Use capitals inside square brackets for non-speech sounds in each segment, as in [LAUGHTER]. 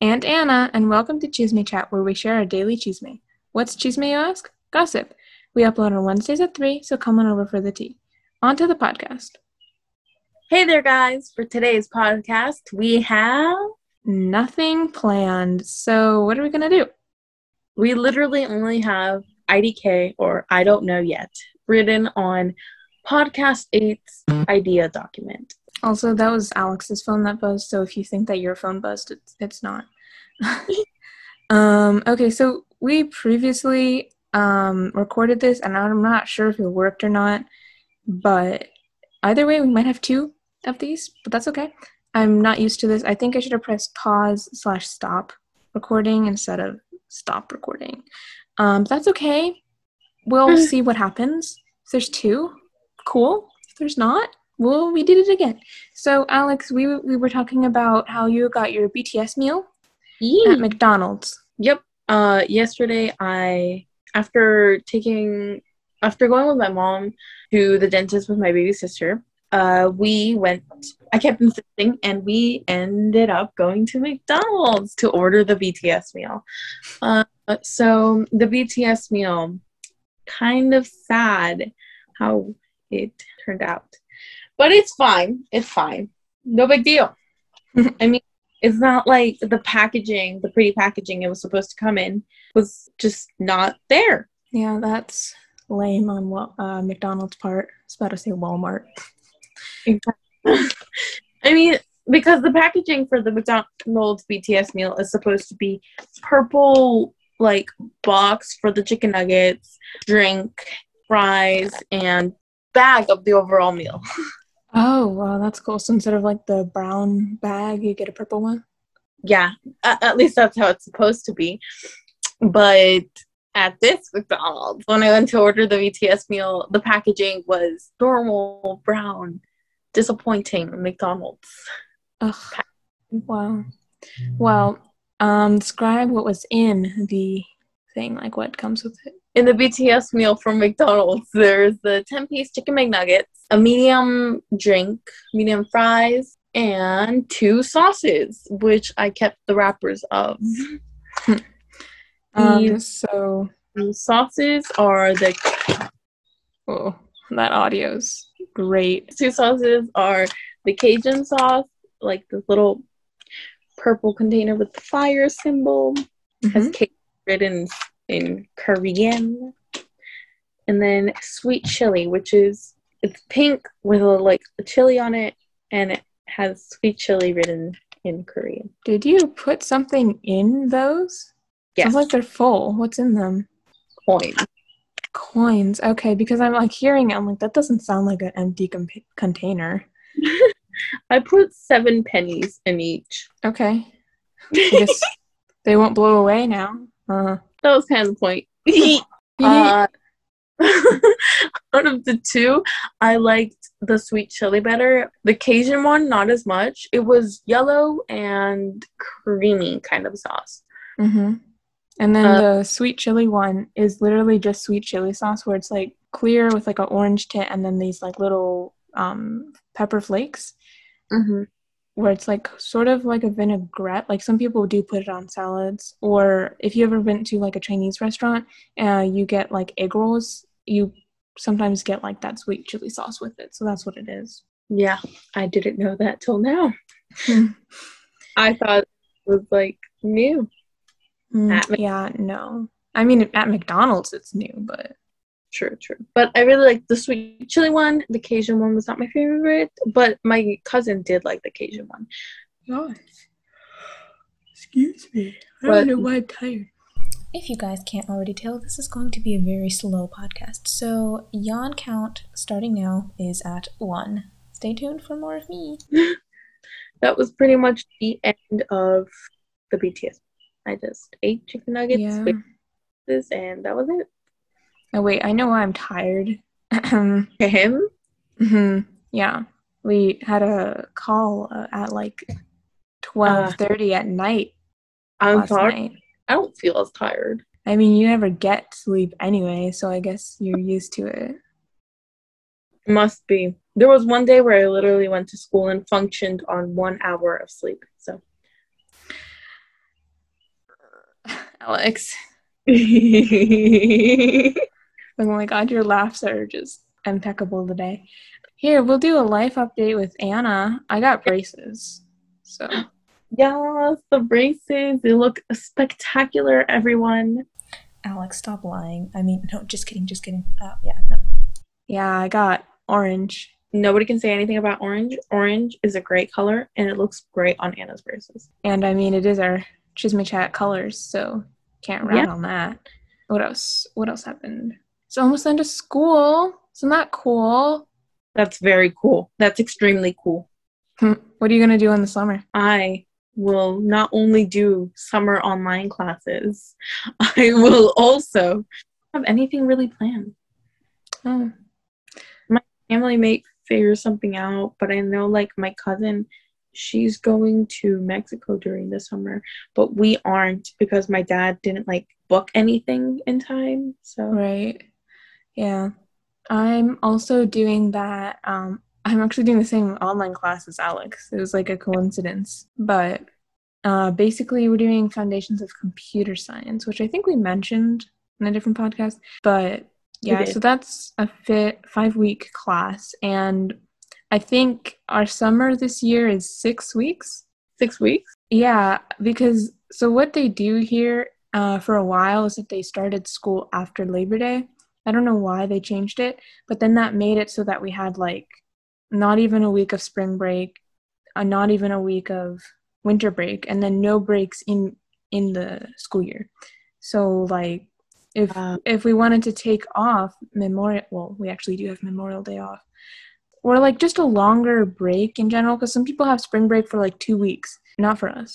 and Anna, and welcome to Chisme Chat, where we share our daily chisme. What's chisme, you ask? Gossip. We upload on Wednesdays at 3, so come on over for the tea. On to the podcast. Hey there, guys. For today's podcast, we have. Nothing planned, so what are we going to do? We literally only have IDK, or I don't know yet, written on Podcast 8's idea document. Also, that was Alex's phone that buzzed, so if you think that your phone buzzed, it's, it's not. [LAUGHS] um, okay, so we previously um, recorded this, and I'm not sure if it worked or not, but either way, we might have two of these, but that's okay. I'm not used to this. I think I should have pressed pause slash stop recording instead of stop recording. Um, that's okay. We'll [LAUGHS] see what happens. If there's two, cool. If there's not, well, we did it again. So, Alex, we we were talking about how you got your BTS meal at McDonald's. Yep. Uh, yesterday, I after taking after going with my mom to the dentist with my baby sister, uh, we went. I kept insisting, and we ended up going to McDonald's to order the BTS meal. Uh, so the BTS meal, kind of sad how it turned out, but it's fine. It's fine. No big deal. [LAUGHS] I mean, it's not like the packaging, the pretty packaging it was supposed to come in, was just not there. Yeah, that's lame on what uh, McDonald's part. I was about to say Walmart. [LAUGHS] I mean, because the packaging for the McDonald's BTS meal is supposed to be purple, like box for the chicken nuggets, drink, fries, and bag of the overall meal. [LAUGHS] Oh, wow, that's cool. So instead of like the brown bag, you get a purple one? yeah, at, least that's how it's supposed to be. But at this McDonald's, when I went to order the BTS meal, the packaging was normal brown, disappointing McDonald's. Ugh. Wow. Well, um, describe what was in the thing, like what comes with it. In the BTS meal from McDonald's, there's the 10 piece chicken McNuggets, a medium drink, medium fries, and two sauces, which I kept the wrappers of. Um, so, The sauces are the oh, that audio's great. two sauces are the Cajun sauce, like the little purple container with the fire symbol, has Mhm. Cajun written in Korean, and then sweet chili, which is it's pink with a like a chili on it, and it has sweet chili written in Korean. Did you put something in those? Yes, Sounds like they're full. What's in them? coin. Coins. Okay, because I'm like hearing it, I'm like, that doesn't sound like an empty com- container. [LAUGHS] I put seven pennies in each. Okay. [LAUGHS] They won't blow away now. Uh, That was kind of the point. [LAUGHS] [LAUGHS] Uh, [LAUGHS] out of the two, I liked the sweet chili better. The Cajun one, not as much. It was yellow and creamy kind of sauce. hmm And then Uh, the sweet chili one is literally just sweet chili sauce, where it's like clear with like an orange tint, and then these like little um, pepper flakes, Mm-hmm. Where it's like sort of like a vinaigrette. Like some people do put it on salads, or if you ever went to like a Chinese restaurant, uh, you get like egg rolls. You sometimes get like that sweet chili sauce with it, so that's what it is. Yeah, I didn't know that till now. [LAUGHS] I thought it was like new. Mm, At yeah, no. I mean, at McDonald's it's new, but True, true. But I really like the sweet chili one. The Cajun one was not my favorite, but my cousin did like the Cajun one. Gosh. Excuse me. I What? don't know why I'm tired. If you guys can't already tell, this is going to be a very slow podcast. So, yawn count starting now is at one. Stay tuned for more of me. [LAUGHS] That was pretty much the end of the BTS. I just ate chicken nuggets, Yeah. with this, and that was it. Oh, wait, I know why I'm tired. [CLEARS THROAT] Mhm. Him? yeah. We had a call uh, at like 12.30 at night I'm sorry. night. I don't feel as tired. I mean, you never get sleep anyway, so I guess you're used to it. Must be. There was one day where I literally went to school and functioned on one hour of sleep. So [SIGHS] Alex. [LAUGHS] Oh my god, your laughs are just impeccable today. Here, we'll do a life update with Anna. I got braces. So yes, the braces. They look spectacular, everyone. Alex, stop lying. I mean, no, just kidding, just kidding. Uh, yeah, no. yeah, I got orange. Nobody can say anything about orange. Orange is a great color and it looks great on Anna's braces. And I mean it is our Chisme Chat colors, so can't rat Yeah. on that. What else? What else happened? It's almost end of school. Isn't that cool? That's very cool. That's extremely cool. Hmm. What are you gonna do in the summer? I will not only do summer online classes, [LAUGHS] I will also have anything really planned. Oh, My Family may figure something out, but I know like my cousin, she's going to Mexico during the summer, but we aren't because my dad didn't like book anything in time. So right. Yeah. I'm also doing that. Um, I'm actually doing the same online class as Alex. It was like a coincidence. But uh, basically, we're doing Foundations of Computer Science, which I think we mentioned in a different podcast. But yeah, so that's a fit five week class. And I think our summer this year is six weeks. six weeks. Yeah, because so what they do here uh, for a while is that they started school after Labor Day. I don't know why they changed it, but then that made it so that we had like not even a week of spring break, uh, not even a week of winter break, and then no breaks in in the school year. So like if Wow. if we wanted to take off Memorial, well, we actually do have Memorial Day off, or like just a longer break in general, because some people have spring break for like two weeks, not for us.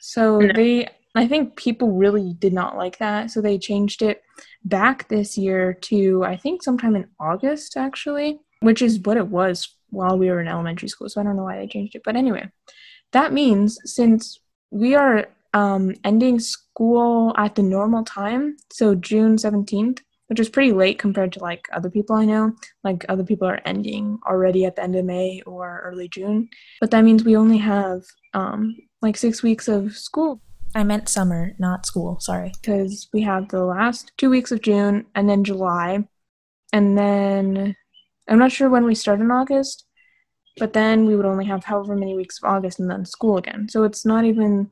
So No. they, I think people really did not like that, so they changed it back this year to I think sometime in August actually, which is what it was while we were in elementary school. So I don't know why they changed it, but anyway, that means since we are um, ending school at the normal time, so June 17th, which is pretty late compared to like other people I know. Like other people are ending already at the end of May or early June. But that means we only have um, like six weeks of school I meant summer, not school. Sorry. because we have the last two weeks of June and then July. And then I'm not sure when we start in August, but then we would only have however many weeks of August and then school again. So it's not even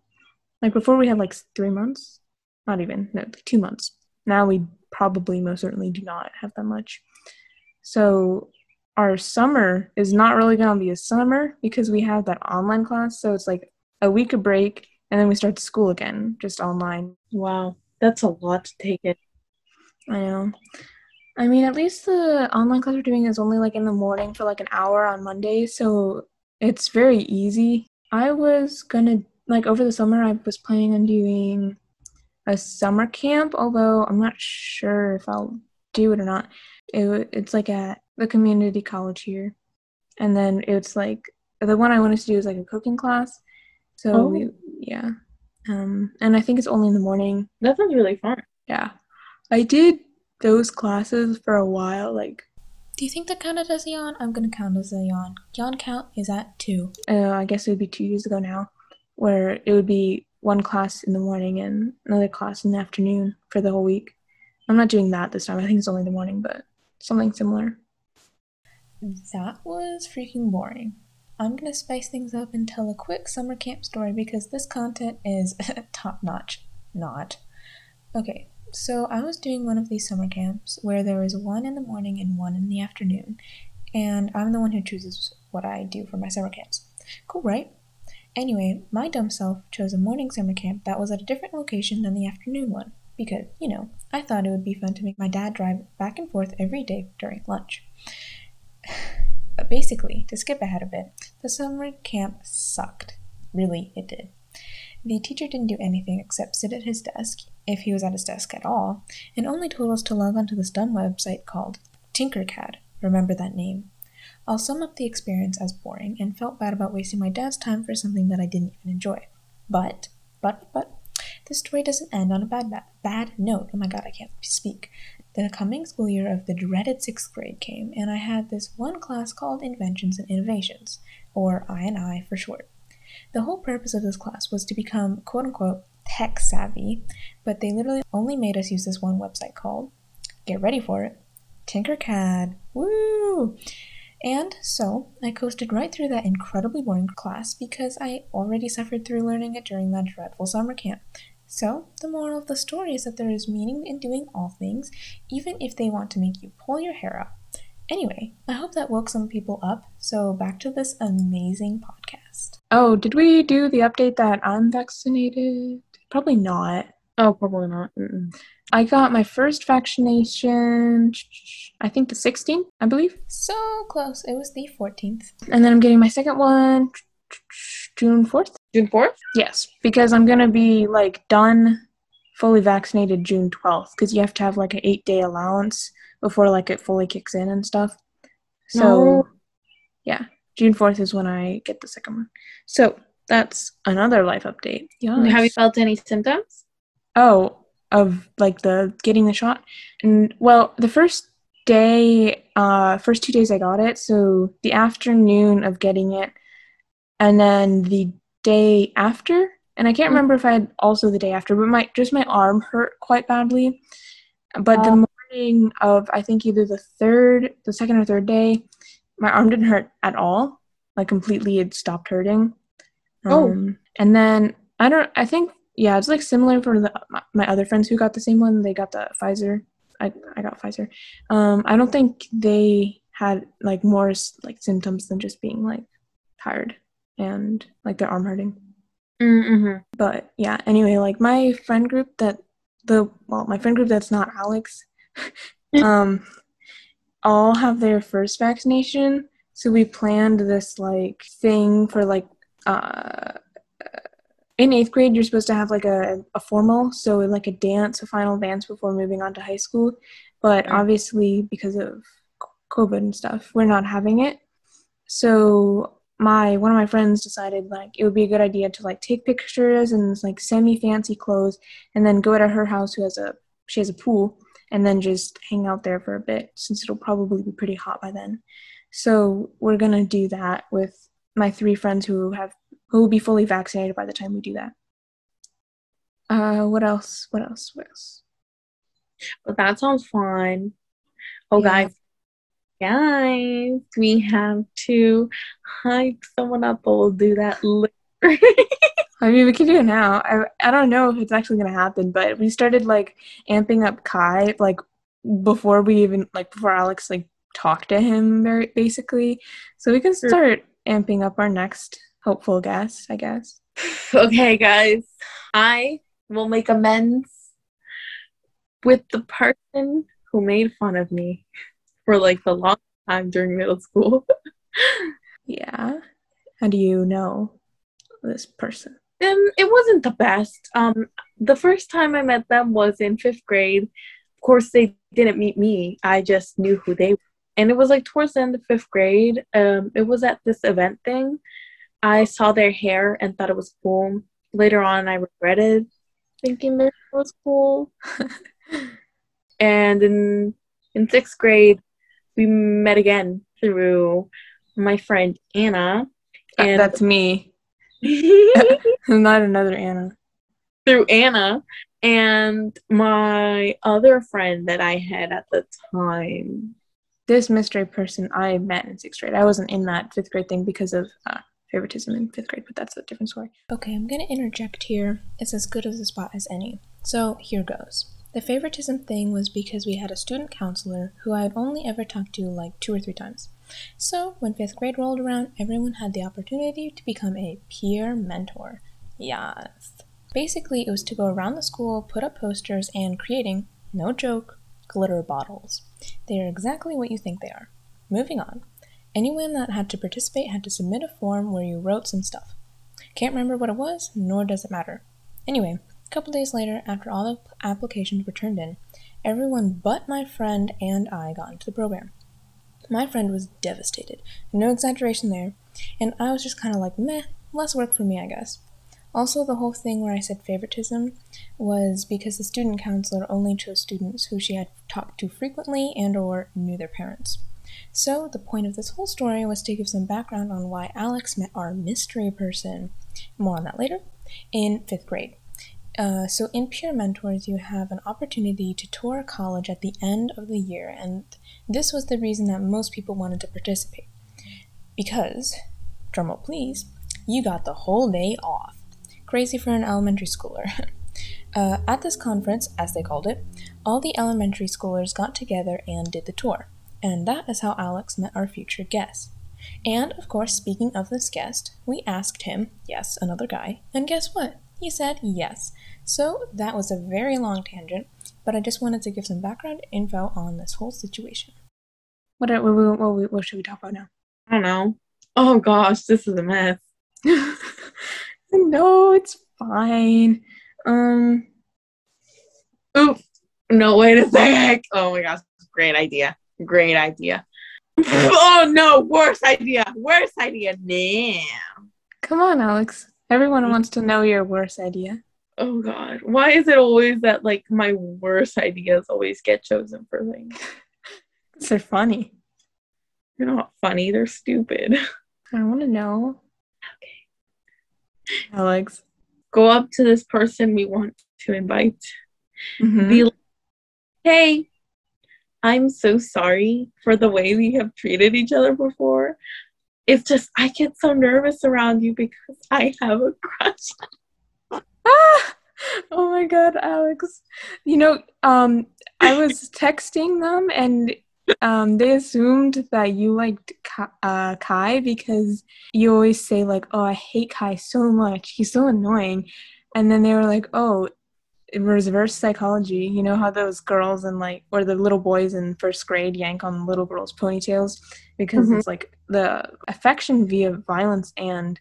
like before we had like three months, not even, no, like two months. Now we probably most certainly do not have that much. So our summer is not really going to be a summer because we have that online class. So it's like a week of break and then we start school again, just online. Wow, that's a lot to take in. I know. I mean, at least the online class we're doing is only like in the morning for like an hour on Monday, so it's very easy. I was gonna like over the summer, I was planning on doing a summer camp, although I'm not sure if I'll do it or not. It, it's like at the community college here, and then it's like the one I wanted to do is like a cooking class. So Oh. we, yeah, um, and I think it's only in the morning. That sounds really fun. Yeah. I did those classes for a while. Like, Do you think that counted as a yawn? I'm gonna count as a yawn. Yawn count is at two. uh, I guess it would be two years ago now, where it would be one class in the morning and another class in the afternoon for the whole week. I'm not doing that this time. I think it's only the morning, but something similar. That was freaking boring. I'm gonna spice things up and tell a quick summer camp story because this content is [LAUGHS] top notch. Not. Okay, so I was doing one of these summer camps where there was one in the morning and one in the afternoon, and I'm the one who chooses what I do for my summer camps. Cool, right? Anyway, my dumb self chose a morning summer camp that was at a different location than the afternoon one because, you know, I thought it would be fun to make my dad drive back and forth every day during lunch. [SIGHS] But basically, to skip ahead a bit, the summer camp sucked. Really, it did. The teacher didn't do anything except sit at his desk, if he was at his desk at all, and only told us to log onto this dumb website called Tinkercad. Remember that name. I'll sum up the experience as boring and felt bad about wasting my dad's time for something that I didn't even enjoy. But, but, but, this story doesn't end on a bad, bad, bad note. Oh my god, I can't speak. The coming school year of the dreaded sixth grade came, and I had this one class called Inventions and Innovations, or I and I for short. The whole purpose of this class was to become quote unquote tech savvy, but they literally only made us use this one website called, get ready for it, Tinkercad. Woo! And so I coasted right through that incredibly boring class because I already suffered through learning it during that dreadful summer camp. So, the moral of the story is that there is meaning in doing all things, even if they want to make you pull your hair out. Anyway, I hope that woke some people up. So, back to this amazing podcast. Oh, did we do the update that I'm vaccinated? Probably not. Oh, probably not. Mm-mm. I got my first vaccination, I think the 16th, I believe. So close. It was the 14th. And then I'm getting my second one June 4th. June 4th? Yes, because I'm going to be like done fully vaccinated June 12th because you have to have like an 8-day allowance before like it fully kicks in and stuff. So No. yeah, June 4th is when I get the second one. So that's another life update. Yeah. Have you felt any symptoms? Oh, of like the getting the shot. And well, the first day, uh, first two days I got it. So the afternoon of getting it, and then the day after. And I can't Mm. remember if I had also the day after, but my just my arm hurt quite badly. But the Oh. morning of I think either the third, the second or third day, my arm didn't hurt at all. Like completely, it stopped hurting. Oh. Um, and then I don't. I think yeah, it's like similar for the, my, my other friends who got the same one. They got the Pfizer. I I got Pfizer. Um, I don't think they had like more like symptoms than just being like tired and like their arm hurting. Mm-hmm. But yeah, anyway, like my friend group that the well, my friend group that's not Alex, [LAUGHS] um, all have their first vaccination. So we planned this like thing for like uh in eighth grade you're supposed to have like a, a formal so like a dance a final dance before moving on to high school but Mm. obviously because of covid and stuff we're not having it so my one of my friends decided like it would be a good idea to like take pictures and like semi fancy clothes and then go to her house who has a she has a pool and then just hang out there for a bit since it'll probably be pretty hot by then. So we're gonna do that with my three friends who have who will be fully vaccinated by the time we do that. Uh what else? What else? What else? But that sounds fun. Oh, Yeah. guys, guys, we have to hype someone up, but we'll do that later. I mean, we can do it now. I I don't know if it's actually gonna happen, but we started like amping up Kai like before we even like before Alex like talked to him very basically. So we can start amping up our next hopeful guest, I guess. [LAUGHS] okay, guys, I will make amends with the person who made fun of me for like the long time during middle school. [LAUGHS] Yeah. How do you know this person? Um, it wasn't the best. Um, the first time I met them was in fifth grade. Of course, they didn't meet me. I just knew who they were. And it was like towards the end of fifth grade. Um, it was at this event thing. I saw their hair and thought it was cool. Later on, I regretted thinking their hair was cool. [LAUGHS] and in in sixth grade, we met again through my friend Anna. Uh, And That's me. [LAUGHS] [LAUGHS] Not another Anna. through Anna and my other friend that I had at the time. This mystery person I met in sixth grade. I wasn't in that fifth grade thing because of uh, favoritism in fifth grade, but that's a different story. Okay, I'm gonna interject here. It's as good as a spot as any. So here goes. The favoritism thing was because we had a student counselor who I had only ever talked to like two or three times. So when fifth grade rolled around, everyone had the opportunity to become a peer mentor. Yes. Basically, it was to go around the school, put up posters, and creating, no joke, glitter bottles. They are exactly what you think they are. Moving on. Anyone that had to participate had to submit a form where you wrote some stuff. Can't remember what it was, nor does it matter. Anyway, a couple days later, after all the applications were turned in, everyone but my friend and I got into the program. My friend was devastated, no exaggeration there, and I was just kind of like, meh, less work for me, I guess. Also, the whole thing where I said favoritism was because the student counselor only chose students who she had talked to frequently and or knew their parents. So, the point of this whole story was to give some background on why Alex met our mystery person. More on that later. In fifth grade. Uh, so in Peer Mentors, you have an opportunity to tour a college at the end of the year, and this was the reason that most people wanted to participate. Because, drumroll please, you got the whole day off. Crazy for an elementary schooler. [LAUGHS] uh, at this conference, as they called it, all the elementary schoolers got together and did the tour. And that is how Alex met our future guest. And, of course, speaking of this guest, we asked him, yes, another guy, and guess what? He said yes. So that was a very long tangent, but I just wanted to give some background info on this whole situation. What, are, what, what, what, what should we talk about now? I don't know. Oh gosh, this is a mess. [LAUGHS] no, it's fine. Um. Oof. No, wait a sec. Oh my gosh, great idea. Great idea. [LAUGHS] oh no, worst idea. Worst idea now. Come on, Alex. Everyone wants to know your worst idea. Oh god. Why is it always that like my worst ideas always get chosen for things? [LAUGHS] They're funny. They're not funny, they're stupid. [LAUGHS] I want to know. Okay. Alex. Go up to this person we want to invite. Mhm. Be like, hey, I'm so sorry for the way we have treated each other before. It's just I get so nervous around you because I have a crush. [LAUGHS] Ah! Oh my god, Alex. You know, um, I was [LAUGHS] texting them and um, they assumed that you liked Ka- uh, Kai because you always say like, "Oh, I hate Kai so much. He's so annoying," and then they were like, "Oh." Reverse psychology. You know how those girls and like, or the little boys in first grade yank on little girls' ponytails because Mhm. it's like the affection via violence and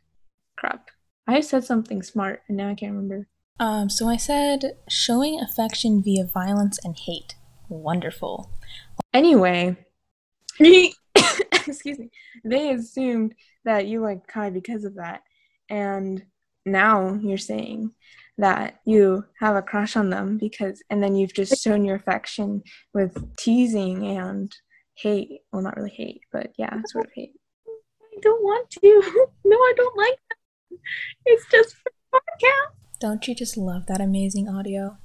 crap. I said something smart and now I can't remember. Um, so I said showing affection via violence and hate. Wonderful. Anyway, [COUGHS] excuse me. They assumed that you like Kai because of that, and now you're saying that you have a crush on them because, and then you've just shown your affection with teasing and hate. Well, not really hate, but yeah, sort of hate. I don't want to. [LAUGHS] No, I don't like that. It's just for the podcast. Don't you just love that amazing audio?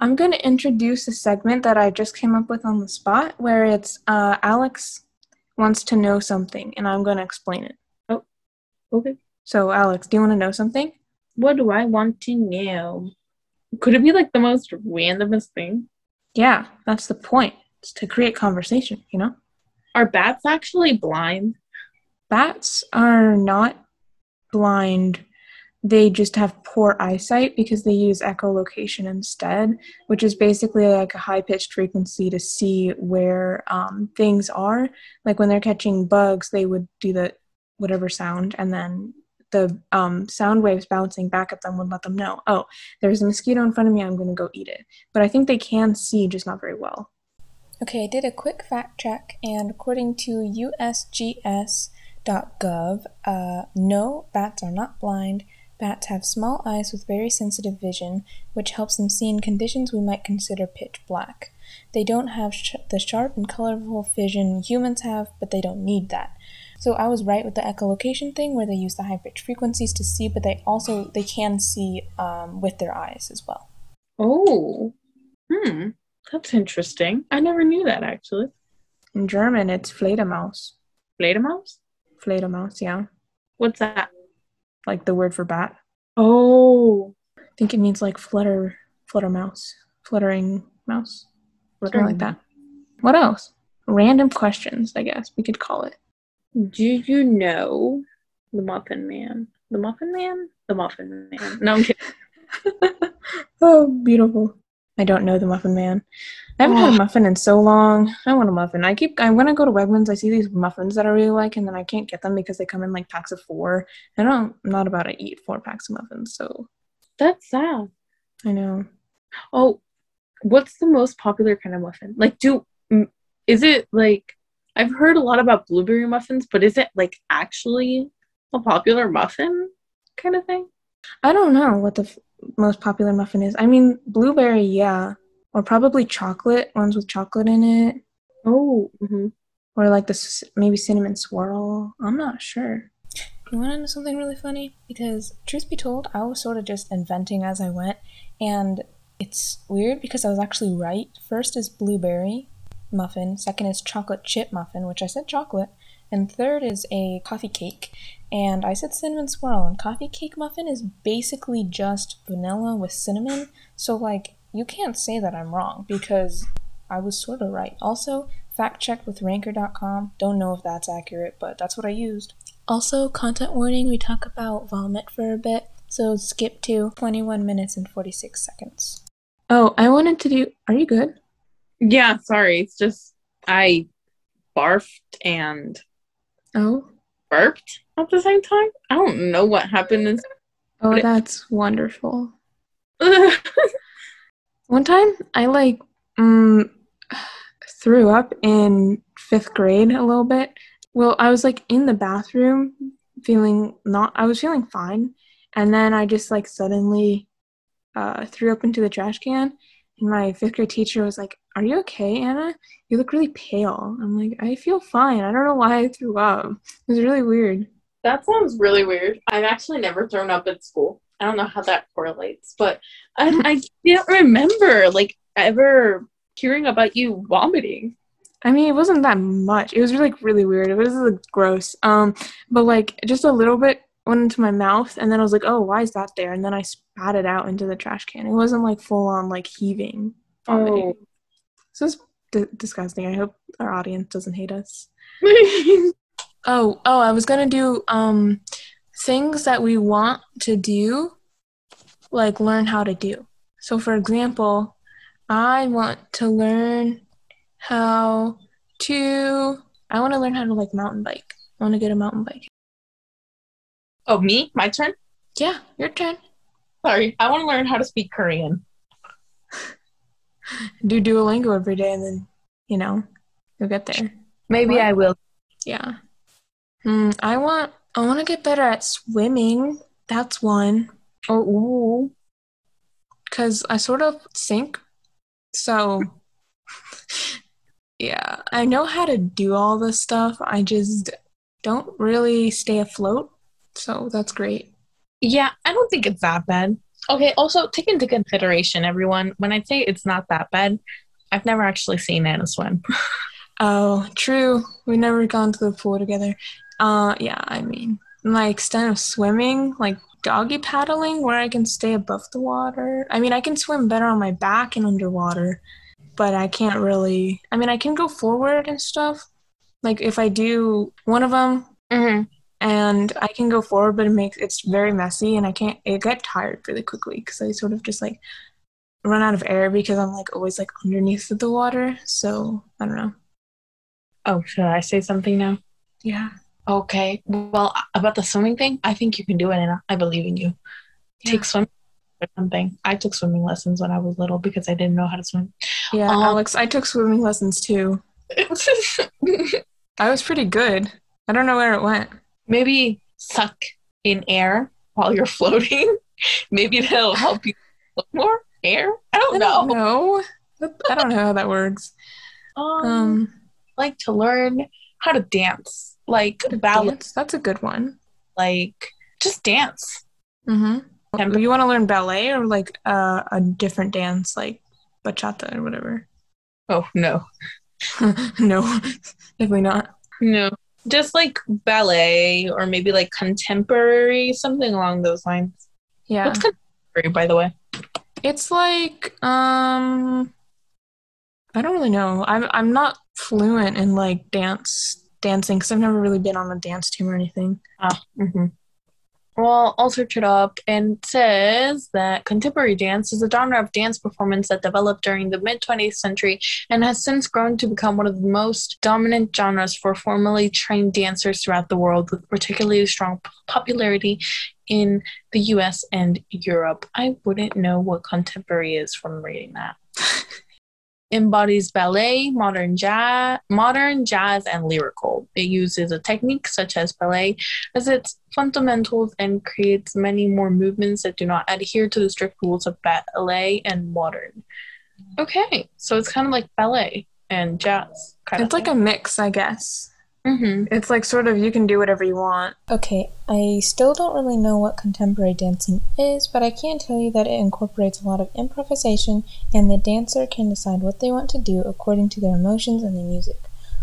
I'm going to introduce a segment that I just came up with on the spot where it's uh, Alex wants to know something, and I'm going to explain it. Oh okay. So, Alex, do you want to know something? What do I want to know? Could it be like the most randomest thing? Yeah, that's the point. It's to create conversation, you know? Are bats actually blind? Bats are not blind. They just have poor eyesight because they use echolocation instead, which is basically like a high pitched frequency to see where um, things are. Like when they're catching bugs, they would do the whatever sound, and then the um, sound waves bouncing back at them would let them know, oh, there's a mosquito in front of me, I'm going to go eat it. But I think they can see, just not very well. Okay, I did a quick fact check, and according to usgs.gov, uh, no, bats are not blind. Bats have small eyes with very sensitive vision, which helps them see in conditions we might consider pitch black. They don't have sh- the sharp and colorful vision humans have, but they don't need that. So I was right with the echolocation thing, where they use the high pitch frequencies to see, but they also they can see um, with their eyes as well. Oh. Hmm. That's interesting. I never knew that actually. In German, it's Fledermaus. Fledermaus? Fledermaus, yeah. What's that? Like the word for bat. Oh. I think it means like flutter, flutter mouse, fluttering mouse, something like that. What else? Random questions, I guess we could call it. Do you know the Muffin Man? The Muffin Man? The Muffin Man. No, I'm kidding. [LAUGHS] oh, beautiful. I don't know the Muffin Man. I haven't had a Oh. muffin in so long. I want a muffin. I keep. I when I go to Wegmans, I see these muffins that I really like, and then I can't get them because they come in like packs of four. I don't. I'm not about to eat four packs of muffins, so That's sad. I know. Oh, what's the most popular kind of muffin? Like, do is it like I've heard a lot about blueberry muffins, but is it like actually a popular muffin kind of thing? I don't know what the f- most popular muffin is. I mean, blueberry, yeah, or probably chocolate ones with chocolate in it, Oh, hmm or like the c- maybe cinnamon swirl. I'm not sure. You want to know something really funny? Because, truth be told, I was sort of just inventing as I went, And it's weird because I was actually right. First is blueberry muffin, second is chocolate chip muffin, which I said chocolate, and third is a coffee cake. And I said cinnamon swirl, and coffee cake muffin is basically just vanilla with cinnamon. So, like, you can't say that I'm wrong because I was sort of right. Also, fact checked with ranker.com. Don't know if that's accurate, but that's what I used. Also, content warning we talk about vomit for a bit, so skip to 21 minutes and 46 seconds. Oh, I wanted to do. Are you good? Yeah, sorry. It's just I barfed and Oh. burped at the same time. I don't know what happened. Oh, it- that's wonderful. [LAUGHS] One time, I like mm, threw up in fifth grade a little bit. Well, I was like in the bathroom, feeling not. I was feeling fine, and then I just like suddenly uh, threw up into the trash can. And my fifth grade teacher was like, "Are you okay, Anna? You look really pale." I'm like, "I feel fine. I don't know why I threw up. It was really weird." that sounds really weird. I've actually never thrown up at school. I don't know how that correlates, but I, I can't remember like ever hearing about you vomiting. I mean, it wasn't that much. It was like really weird. It was like gross. Um, but like just a little bit went into my mouth, and then I was like, "Oh, why is that there?" And then I spat it out into the trash can. It wasn't like full on like heaving. vomiting. Oh. This is d- disgusting. I hope our audience doesn't hate us. [LAUGHS] Oh, oh, I was gonna do um things that we want to do, like learn how to do. So, for example, I want to learn how to. I want to learn how to like mountain bike. I want to get a mountain bike. Oh, me? My turn? Yeah, your turn. Sorry. I want to learn how to speak Korean. [LAUGHS] Do Duolingo every day, and then you know you'll get there. Maybe What? I will. Yeah. Hmm. I want. I want to get better at swimming. That's one. Oh, ooh. because I sort of sink. So, [LAUGHS] yeah, I know how to do all this stuff. I just don't really stay afloat. So that's great. Yeah, I don't think it's that bad. Okay, also take into consideration, everyone, when I say it's not that bad, I've never actually seen Anna swim. [LAUGHS] Oh, true. We've never gone to the pool together. Uh, yeah, I mean, my extent of swimming, like doggy paddling, where I can stay above the water. I mean, I can swim better on my back and underwater, but I can't really. I mean, I can go forward and stuff. Like if I do one of them, Mm-hmm. And I can go forward, but it makes it's very messy, and I can't. I get tired really quickly because I sort of just like run out of air because I'm like always like underneath the water. So I don't know. Oh, should I say something now? Yeah. Okay. Well, about the swimming thing, I think you can do it, and I believe in you. Yeah. Take swimming or something. I took swimming lessons when I was little because I didn't know how to swim. Yeah, Um, Alex, I took swimming lessons too. [LAUGHS] I was pretty good. I don't know where it went. Maybe suck in air while you're [LAUGHS] floating. Maybe that'll help you float more air. I don't I know. don't know. I don't know how that works. Um, Um, like to learn how to dance, like ballet, dance. That's a good one. like just dance. Mm-hmm. Tempo- You want to learn ballet or like uh, a different dance, like bachata or whatever? Oh no, [LAUGHS] no, [LAUGHS] definitely not. no, just like ballet or maybe like contemporary, something along those lines. Yeah, What's contemporary, by the way? it's like um, I don't really know. I'm I'm not fluent in like dance dancing because I've never really been on a dance team or anything. Ah, hmm Well, I'll search it up and it says that contemporary dance is a genre of dance performance that developed during the mid 20th century and has since grown to become one of the most dominant genres for formally trained dancers throughout the world, with particularly strong popularity in the US and Europe. I wouldn't know what contemporary is from reading that. [LAUGHS] embodies ballet, modern jazz, modern jazz, and lyrical. It uses a technique such as ballet as its fundamentals and creates many more movements that do not adhere to the strict rules of ballet and modern. Okay, so it's kind of like ballet and jazz. Kind It's like a mix, I guess. Mm-hmm. It's like sort of you can do whatever you want. Okay, I still don't really know what contemporary dancing is, but I can tell you that it incorporates a lot of improvisation, and the dancer can decide what they want to do according to their emotions and the music.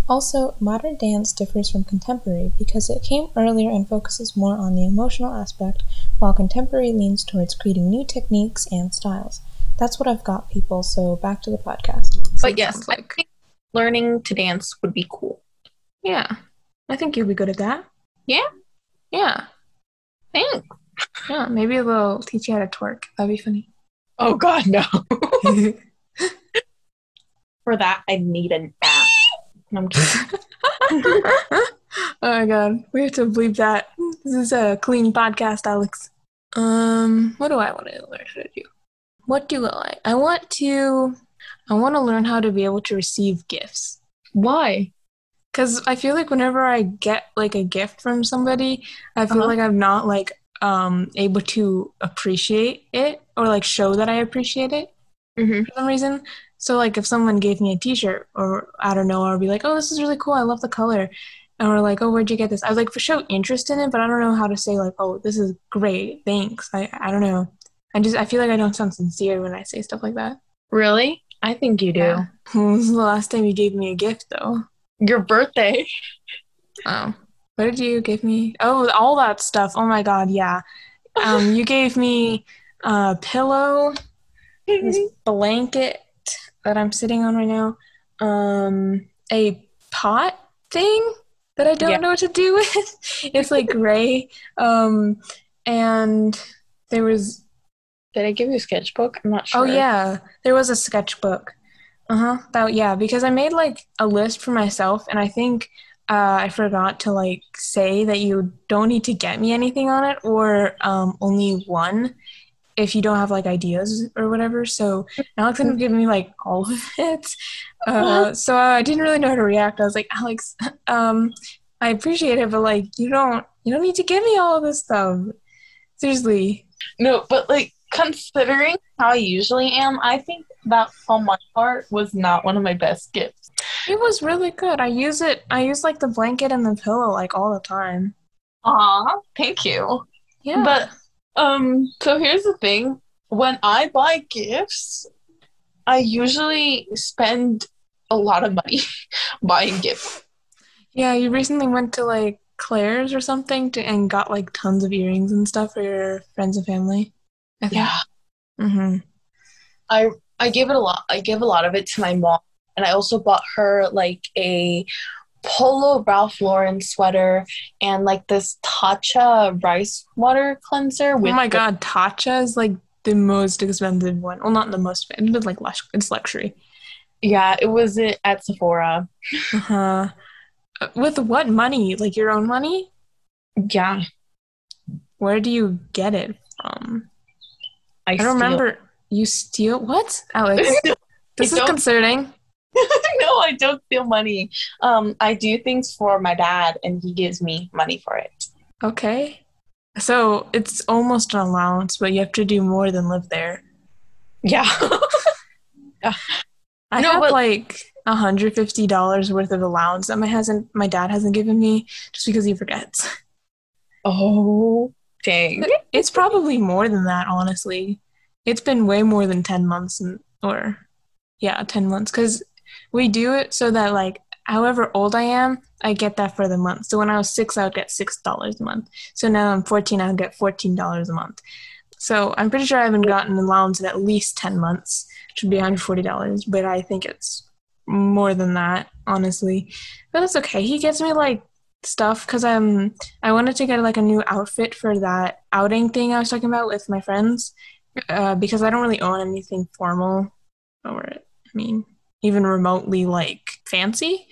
Also, modern dance differs from contemporary because it came earlier and focuses more on the emotional aspect, while contemporary leans towards creating new techniques and styles. That's what I've got, people, so back to the podcast. But yes, like learning to dance would be cool. Yeah, I think you'll be good at that. Yeah? Yeah, Thanks. yeah. Maybe they'll teach you how to twerk. That'd be funny. Oh God, no. [LAUGHS] For that, I need an app. I'm kidding. [LAUGHS] oh my god, we have to bleep that. This is a clean podcast, Alex. Um, what do I want to learn how to do? What do I? I want to. I want to learn how to be able to receive gifts. Why? Cause I feel like whenever I get like a gift from somebody, I feel Uh-huh. like I'm not like um able to appreciate it or like show that I appreciate it Mm-hmm. for some reason. So like if someone gave me a T-shirt or I don't know, I'll be like, oh, this is really cool. I love the color. And we're like, oh, where'd you get this? I was like, for show interest in it, but I don't know how to say like, oh, this is great, thanks. I I don't know. I just I feel like I don't sound sincere when I say stuff like that. Really? I think you do. Yeah. [LAUGHS] When was the last time you gave me a gift though? Your birthday. Oh, what did you give me? Oh, all that stuff. Oh my god, yeah. Um, you gave me a pillow, this [LAUGHS] blanket that I'm sitting on right now, um, a pot thing that I don't Yeah. know what to do [LAUGHS] with. it's like gray, um, and there was Did I give you a sketchbook? I'm not sure. Oh yeah, there was a sketchbook. Uh huh. That yeah, because I made like a list for myself, and I think uh, I forgot to like say that you don't need to get me anything on it, or um, only one if you don't have like ideas or whatever. So Alex ended up giving me like all of [LAUGHS] it. Uh, so I didn't really know how to react. I was like, Alex, [LAUGHS] um, I appreciate it, but like you don't you don't need to give me all of this stuff. Seriously. No, but like considering how I usually am, I think that on my part was not one of my best gifts. It was really good. I use it. I use like the blanket and the pillow like all the time. Aw, thank you. Yeah. But um, so here's the thing: when I buy gifts, I usually spend a lot of money [LAUGHS] buying gifts. yeah, you recently went to like Claire's or something to, and got like tons of earrings and stuff for your friends and family. Think. Yeah, Mm-hmm. I I give it a lot. I give a lot of it to my mom, and I also bought her like a polo Ralph Lauren sweater and like this Tatcha rice water cleanser. Oh my god, Tatcha is like the most expensive one. Well, not the most, expensive, but like lux- it's luxury. Yeah, it was it at Sephora. Uh-huh. Uh, With what money? Like your own money? Yeah, Where do you get it from? I, I don't remember. You steal what, Alex? [LAUGHS] Steal. This is concerning. [LAUGHS] no, I don't steal money. Um, I do things for my dad, and he gives me money for it. Okay. So it's almost an allowance, but you have to do more than live there. Yeah. [LAUGHS] I No, have but- like hundred fifty dollars worth of allowance that my hasn't my dad hasn't given me just because he forgets. oh, dang. It's probably more than that, honestly. It's been way more than ten months, and, or yeah, ten months. Because we do it so that like however old I am, I get that for the month. So when I was six, I would get six dollars a month. So now I'm fourteen, I would get fourteen dollars a month. So I'm pretty sure I haven't gotten an allowance in at least ten months, which would be one hundred forty dollars. But I think it's more than that, honestly. But that's okay. He gets me like stuff because um I wanted to get like a new outfit for that outing thing I was talking about with my friends. Uh, because I don't really own anything formal or I mean even remotely like fancy.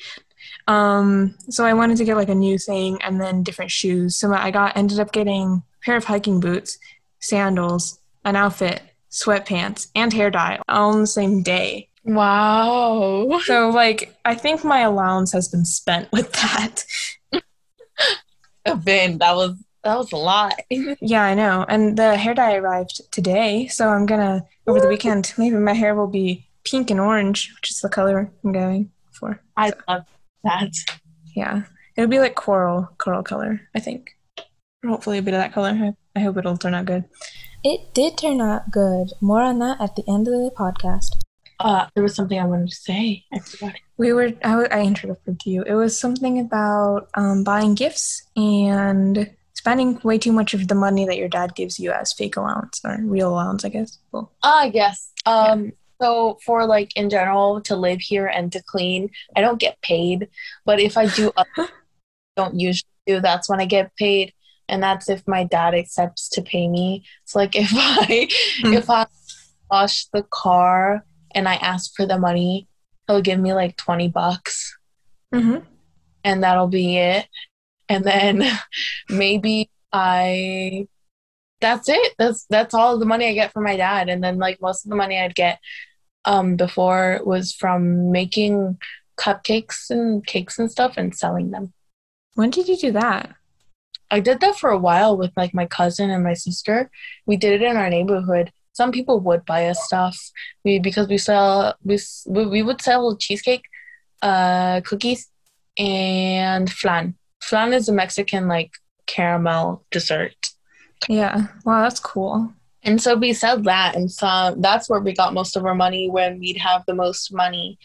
Um, so I wanted to get like a new thing and then different shoes. So I got ended up getting a pair of hiking boots, sandals, an outfit, sweatpants, and hair dye all on the same day. Wow. So like I think my allowance has been spent [LAUGHS] with that. Ben, that was that was a lot. Yeah, I know. And the hair dye arrived today, so I'm gonna over the weekend maybe my hair will be pink and orange, which is the color I'm going for. I love that. Yeah. It'll be like coral, coral color, I think. Or hopefully a bit of that color. I, I hope it'll turn out good. It did turn out good. More on that at the end of the podcast. Uh, there was something I wanted to say. I forgot. We were, I, w- I interrupted you. It was something about um, buying gifts and spending way too much of the money that your dad gives you as fake allowance or real allowance, I guess. Well, Ah, yes. Um, so for like in general to live here and to clean, I don't get paid. But if I do, other- [LAUGHS] don't usually do. That's when I get paid, and that's if my dad accepts to pay me. It's like if [LAUGHS] I Hmm. if I wash the car and I ask for the money, he'll give me like twenty bucks, mm-hmm. and that'll be it. And then [LAUGHS] maybe I that's it. That's that's all the money I get from my dad. And then like most of the money I'd get um before was from making cupcakes and cakes and stuff and selling them. When did you do that? I did that for a while with like my cousin and my sister. We did it in our neighborhood. Some people would buy us stuff. We because we sell we we, would sell cheesecake, uh, cookies, and flan. Flan is a Mexican like caramel dessert. Yeah. Wow, that's cool. And so we sell that, and so that's where we got most of our money when we'd have the most money.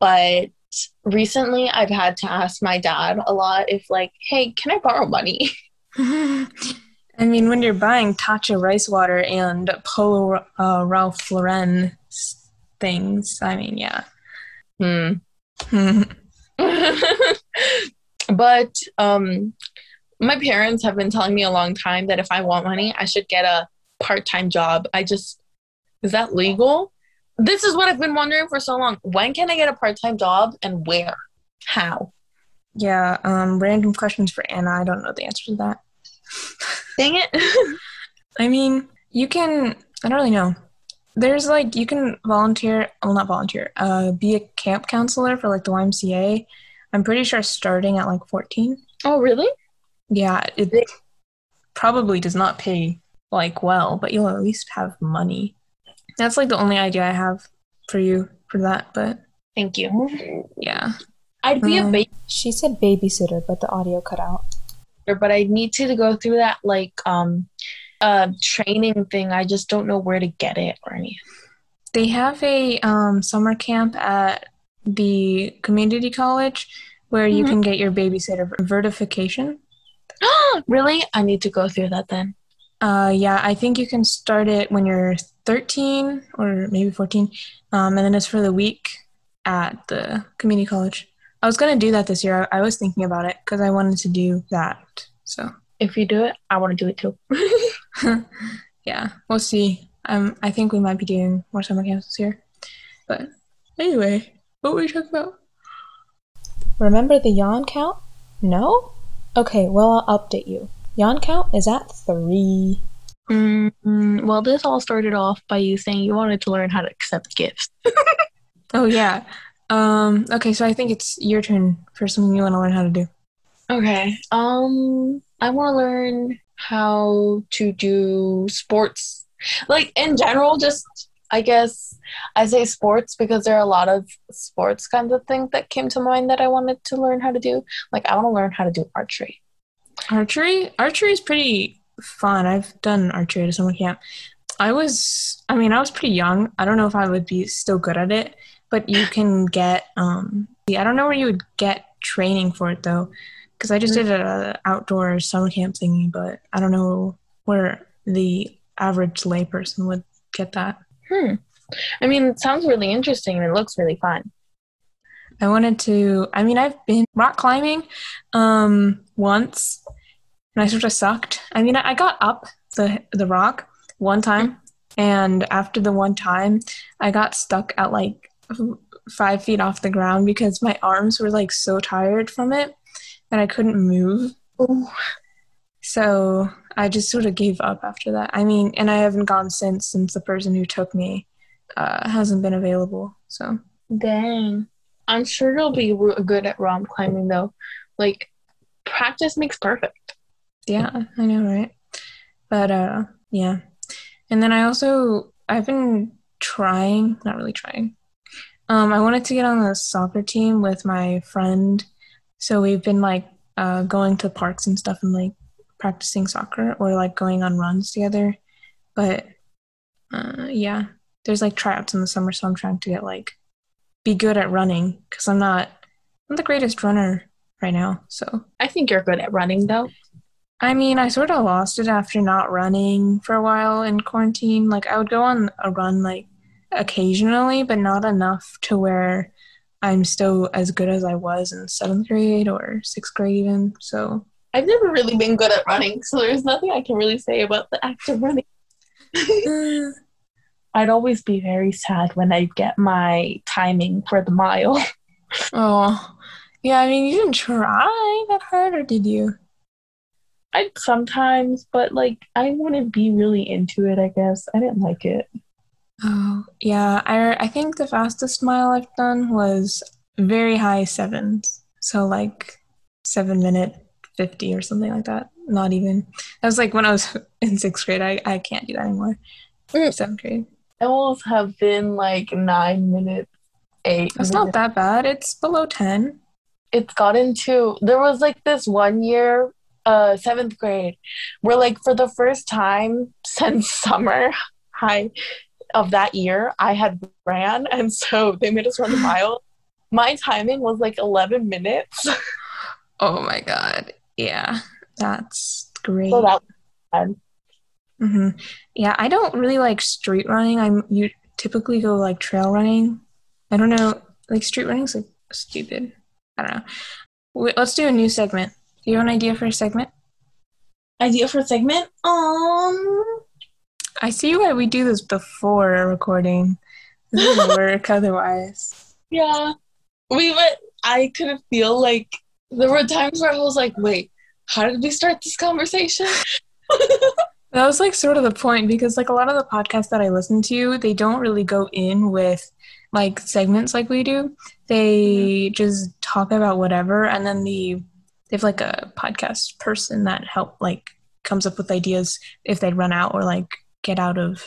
But recently, I've had to ask my dad a lot if, like, hey, can I borrow money? [LAUGHS] [LAUGHS] I mean, when you're buying Tatcha rice water and Polo uh, Ralph Lauren things, I mean, yeah. Hmm. [LAUGHS] but um, my parents have been telling me a long time that if I want money, I should get a part time job. I just, is that legal? This is what I've been wondering for so long. When can I get a part time job and where? How? yeah. Um, random questions for Anna. I don't know the answer to that. Dang it. [LAUGHS] I mean, you can. I don't really know. There's like you can volunteer. Well, not volunteer. Uh, be a camp counselor for like the YMCA. I'm pretty sure starting at like 14. oh, really? Yeah, it probably does not pay like well, but you'll at least have money. That's like the only idea I have for you for that. But Thank you. yeah, I'd be a Um, babysitter, She said babysitter, but the audio cut out. But I need to go through that like um uh training thing. I just don't know where to get it or anything. they have a um, summer camp at the community college where you Mhm. can get your babysitter verification. [GASPS] really? I need to go through that then. Uh, yeah, I think you can start it when you're 13 or maybe 14, um, and then it's for the week at the community college. I was gonna do that this year. I, I was thinking about it because I wanted to do that. So If you do it, I want to do it too. [LAUGHS] [LAUGHS] yeah, we'll see. Um, I think we might be doing more summer camps this year. But anyway, what were we talking about? Remember the yawn count? No? Okay, well, I'll update you. Yawn count is at three. mm Well, this all started off by you saying you wanted to learn how to accept gifts. [LAUGHS] Oh yeah. Um, okay, so I think it's your turn for something you want to learn how to do. Okay. Um, I want to learn how to do sports. Like in general, just I guess I say sports because there are a lot of sports kinds of things that came to mind that I wanted to learn how to do. Like I want to learn how to do archery. Archery? Archery is pretty fun. I've done archery at a summer camp. I was, I mean, I was pretty young. I don't know if I would be still good at it, but you can get, um, I don't know where you would get training for it though, because I just did a outdoor summer camp thingy, but I don't know where the average layperson would get that. Hmm. I mean, it sounds really interesting and it looks really fun. I wanted to. I mean, I've been rock climbing um, once, and I sort of sucked. I mean, I got up the the rock one time, and after the one time, I got stuck at like five feet off the ground because my arms were like so tired from it, and I couldn't move. Ooh. So I just sort of gave up after that. I mean, and I haven't gone since since the person who took me uh, hasn't been available. So. Dang. I'm sure you'll be good at rom climbing though. Like, practice makes perfect. Yeah, I know, right? But uh yeah. And then I also I've been trying, not really trying. Um I wanted to get on the soccer team with my friend. So we've been like uh, going to parks and stuff and like practicing soccer or like going on runs together. But uh, yeah, there's like tryouts in the summer, so I'm trying to get like be good at running because I'm not I'm the greatest runner right now. So I think you're good at running though. I mean, I sort of lost it after not running for a while in quarantine. Like I would go on a run like occasionally, but not enough to where I'm still as good as I was in seventh grade or sixth grade even. So I've never really been good at running, so there's nothing I can really say about the act of running. [LAUGHS] I'd always be very sad when I get my timing for the mile. [LAUGHS] oh, yeah. I mean, you didn't try that hard, or did you? I sometimes, but like I wouldn't be really into it. I guess I didn't like it. Oh yeah, I I think the fastest mile I've done was very high sevens, so like seven minute fifty or something like that. Not even. That was like when I was [LAUGHS] in sixth grade. I I can't do that anymore. Mm. Seventh grade. Almost have been like nine minutes, eight. Minutes. not that bad. It's below ten. It's gotten to. There was like this one year, uh, seventh grade, where like for the first time [LAUGHS] since summer high of that year, I had ran, [LAUGHS] and so they made us run a [LAUGHS] mile. My timing was like eleven minutes. [LAUGHS] oh my god! Yeah, that's great. So that hmm Yeah, I don't really like street running. I'm you typically go like trail running. I don't know, like street running's like stupid. I don't know. Wait, let's do a new segment. Do you have an idea for a segment? Idea for a segment? Um, I see why we do this before a recording. This doesn't [LAUGHS] work otherwise. Yeah, we went. I could feel like there were times where I was like, "Wait, how did we start this conversation?" [LAUGHS] That was like sort of the point because like a lot of the podcasts that I listen to, they don't really go in with like segments like we do. They mm-hmm. just talk about whatever and then the they have like a podcast person that help like comes up with ideas if they run out or like get out of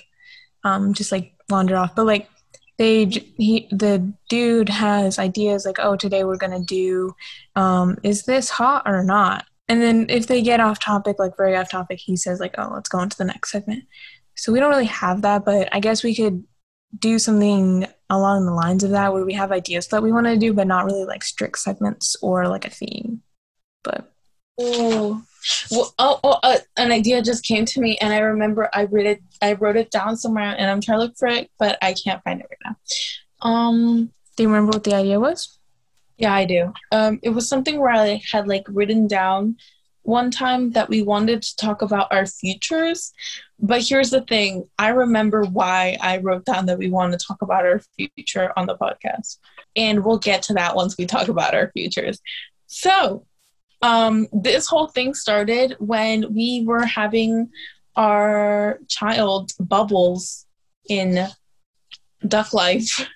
um just like wander off. But like they he the dude has ideas like oh today we're gonna do um is this hot or not and then if they get off topic, like very off topic, he says like, "Oh, let's go into the next segment." So we don't really have that, but I guess we could do something along the lines of that where we have ideas that we want to do, but not really like strict segments or like a theme. But oh, well, oh, oh uh, an idea just came to me, and I remember I read it. I wrote it down somewhere, and I'm trying to look for it, but I can't find it right now. Um, do you remember what the idea was? Yeah, I do. Um, it was something where I had like written down one time that we wanted to talk about our futures. But here's the thing I remember why I wrote down that we want to talk about our future on the podcast. And we'll get to that once we talk about our futures. So, um, this whole thing started when we were having our child Bubbles in Duck Life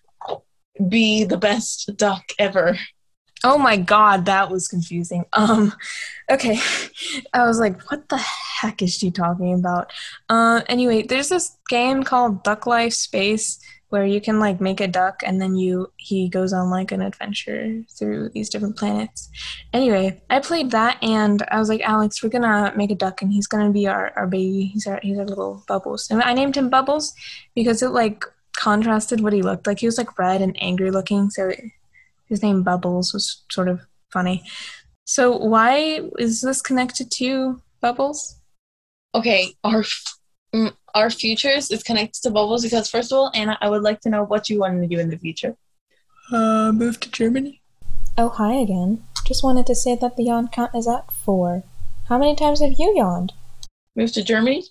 be the best duck ever. Oh my god, that was confusing. Um okay. I was like, what the heck is she talking about? Uh anyway, there's this game called Duck Life Space where you can like make a duck and then you he goes on like an adventure through these different planets. Anyway, I played that and I was like, Alex, we're gonna make a duck and he's gonna be our, our baby. He's our he's our little bubbles. And I named him Bubbles because it like contrasted what he looked like. He was like red and angry looking, so his name Bubbles was sort of funny. So why is this connected to Bubbles? Okay, our our futures is connected to Bubbles because first of all, Anna, I would like to know what you want to do in the future. Uh, move to Germany. Oh, hi again. Just wanted to say that the yawn count is at four. How many times have you yawned? Move to Germany?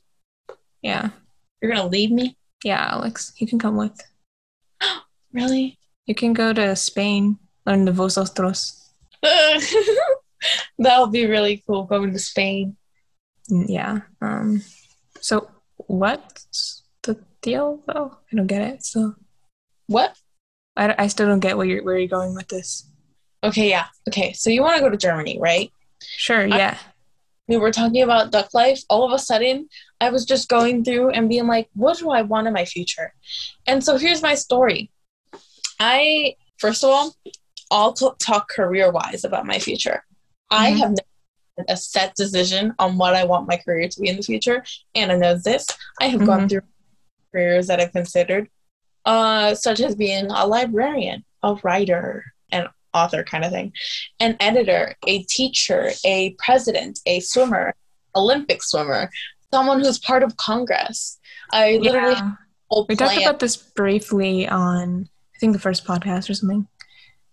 Yeah. You're gonna leave me? Yeah, Alex, you can come with. [GASPS] really? You can go to Spain, learn the vosotros. [LAUGHS] That'll be really cool going to Spain. Mm, yeah. Um. So what's the deal though? I don't get it. So what? I, I still don't get where you're where you're going with this. Okay. Yeah. Okay. So you want to go to Germany, right? Sure. Yeah. I, we were talking about duck life. All of a sudden, I was just going through and being like, what do I want in my future? And so here's my story. I, first of all, I'll talk career wise about my future. Mm-hmm. I have never a set decision on what I want my career to be in the future. Anna knows this. I have gone Mhm. through careers that I've considered, uh, such as being a librarian, a writer, an author kind of thing, an editor, a teacher, a president, a swimmer, Olympic swimmer, someone who's part of Congress. I literally Yeah. We talked about this briefly on, I think, the first podcast or something.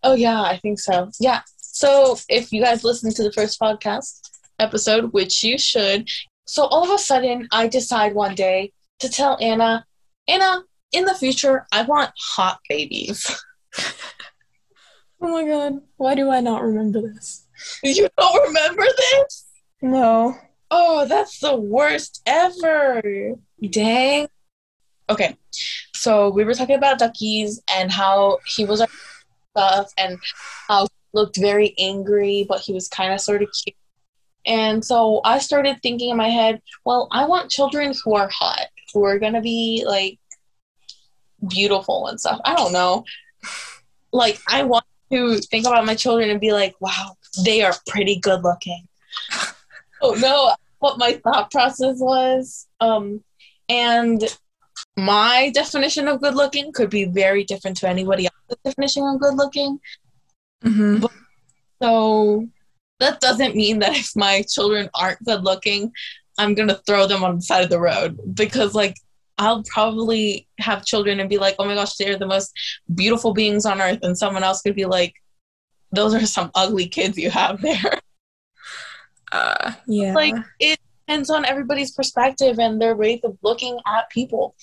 Oh yeah, I think so. Yeah. So if you guys listen to the first podcast episode, which you should, so all of a sudden I decide one day to tell Anna, Anna, in the future I want hot babies. [LAUGHS] Oh my god, why do I not remember this? [LAUGHS] you don't remember this? No. Oh, that's the worst ever. Dang. Okay. So we were talking about duckies and how he was our [LAUGHS] stuff and how looked very angry, but he was kind of sort of cute. And so I started thinking in my head, well, I want children who are hot, who are gonna be like beautiful and stuff. I don't know. Like I want to think about my children and be like, wow, they are pretty good looking. [LAUGHS] oh no, what my thought process was. Um, and my definition of good looking could be very different to anybody else's definition of good looking. Mm-hmm. So that doesn't mean that if my children aren't good looking, I'm gonna throw them on the side of the road because like I'll probably have children and be like, oh my gosh, they're the most beautiful beings on earth, and someone else could be like, those are some ugly kids you have there. [LAUGHS] Uh, yeah. like it depends on everybody's perspective and their way of looking at people.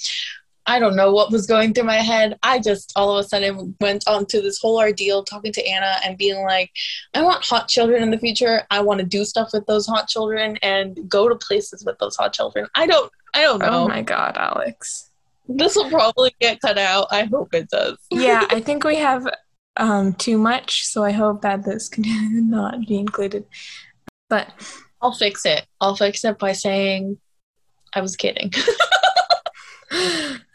I don't know what was going through my head. I just all of a sudden went on to this whole ordeal talking to Anna and being like, I want hot children in the future. I want to do stuff with those hot children and go to places with those hot children. I don't I don't know. oh my god, Alex. This will probably get cut out. I hope it does. [LAUGHS] Yeah, I think we have um too much, so I hope that this can [LAUGHS] not be included. But I'll fix it. I'll fix it by saying I was kidding. [LAUGHS]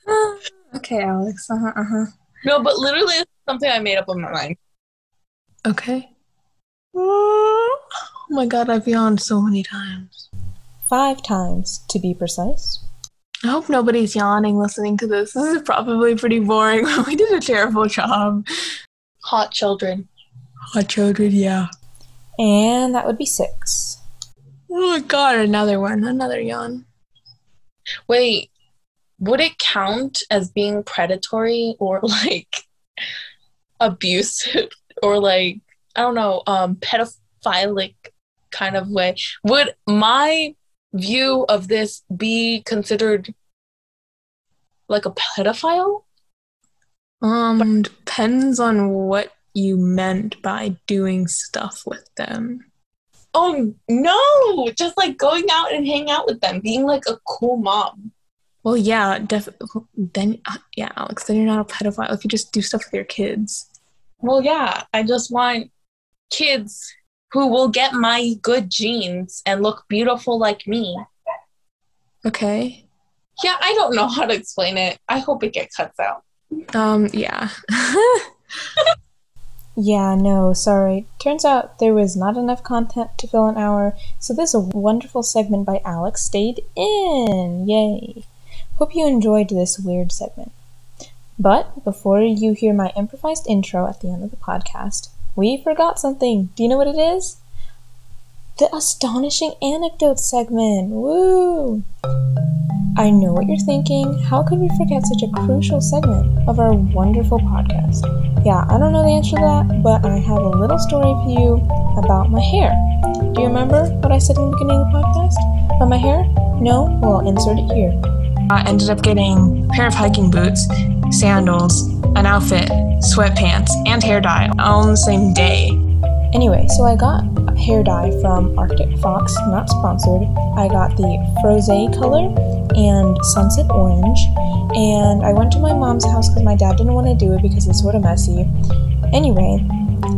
[GASPS] okay, Alex. Uh-huh, uh-huh. no, but literally it's something I made up in my mind. Okay. Oh my god, I've yawned so many times. Five times, to be precise. I hope nobody's yawning listening to this. This is probably pretty boring. [LAUGHS] we did a terrible job. Hot children. Hot children, yeah. And that would be six. Oh my god, another one. Another yawn. Wait, would it count as being predatory or [LAUGHS] like abusive or like I don't know, um pedophilic kind of way? Would my view of this be considered like a pedophile? Um, depends on what you meant by doing stuff with them. Oh no, just like going out and hang out with them, being like a cool mom. Well, yeah, definitely. Then, uh, yeah, Alex, then you're not a pedophile if you just do stuff with your kids. Well, yeah, I just want kids who will get my good genes and look beautiful like me. Okay. Yeah, I don't know how to explain it. I hope it gets cut out. Um, yeah. [LAUGHS] Yeah, no, sorry. Turns out there was not enough content to fill an hour, so this wonderful segment by Alex stayed in. Yay. Hope you enjoyed this weird segment. But before you hear my improvised intro at the end of the podcast, we forgot something. Do you know what it is? The astonishing anecdote segment. Woo! I know what you're thinking. How could we forget such a crucial segment of our wonderful podcast? Yeah, I don't know the answer to that, but I have a little story for you about my hair. Do you remember what I said in the beginning of the podcast about my hair? No? Well, I'll insert it here. I ended up getting a pair of hiking boots, sandals, an outfit, sweatpants, and hair dye all on the same day. Anyway, so I got hair dye from Arctic Fox, not sponsored. I got the Frosé color and Sunset Orange, and I went to my mom's house because my dad didn't want to do it because it's sort of messy. Anyway,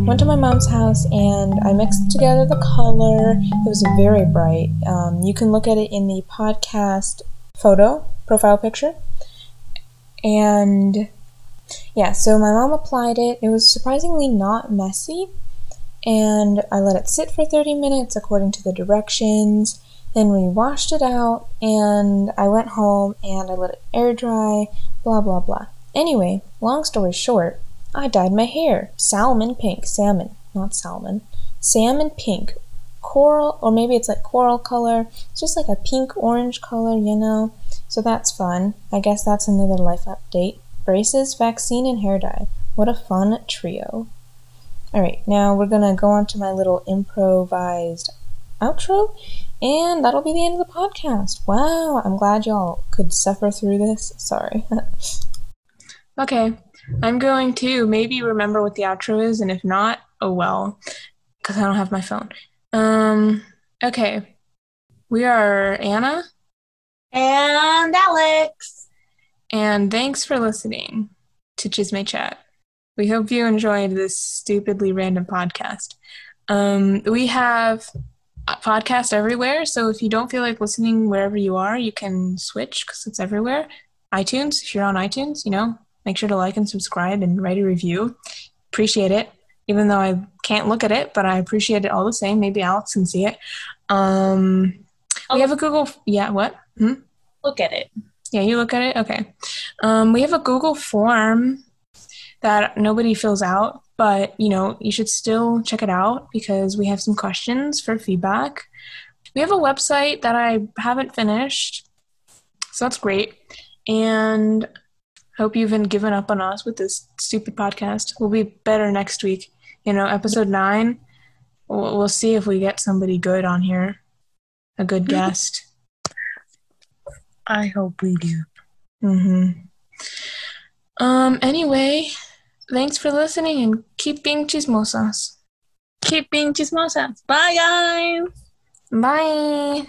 went to my mom's house and I mixed together the color. It was very bright. Um, you can look at it in the podcast photo profile picture. And yeah, so my mom applied it. It was surprisingly not messy. and I let it sit for 30 minutes according to the directions. Then we washed it out, and I went home and I let it air dry, blah blah blah. Anyway, long story short, I dyed my hair salmon pink, salmon, not salmon, salmon pink, coral, or maybe it's like coral color. It's just like a pink orange color, you know? So that's fun. I guess that's another life update. Braces, vaccine, and hair dye. What a fun trio. Alright, now we're gonna go on to my little improvised outro, and that'll be the end of the podcast. Wow, I'm glad y'all could suffer through this. Sorry. [LAUGHS] Okay, I'm going to maybe remember what the outro is, and if not, oh well, because I don't have my phone. Um, okay, we are Anna, And Alex. and thanks for listening to Chisme Chat. We hope you enjoyed this stupidly random podcast. Um, we have a podcast everywhere, so if you don't feel like listening wherever you are, you can switch because it's everywhere. iTunes, if you're on iTunes, you know, make sure to like and subscribe and write a review. Appreciate it, even though I can't look at it, but I appreciate it all the same. Maybe Alex can see it. Um, we have a Google. Yeah, what? Hmm? Look at it. Yeah, you look at it. Okay. Um, we have a Google form that nobody fills out, but you know you should still check it out because we have some questions for feedback. We have a website that I haven't finished, so that's great. And hope you haven't given up on us with this stupid podcast. We'll be better next week. You know, episode nine. We'll, we'll see if we get somebody good on here, a good guest. I hope we do. Mm-hmm. Um. Anyway, thanks for listening and keep being chismosas. Keep being chismosas. Bye, guys. Bye.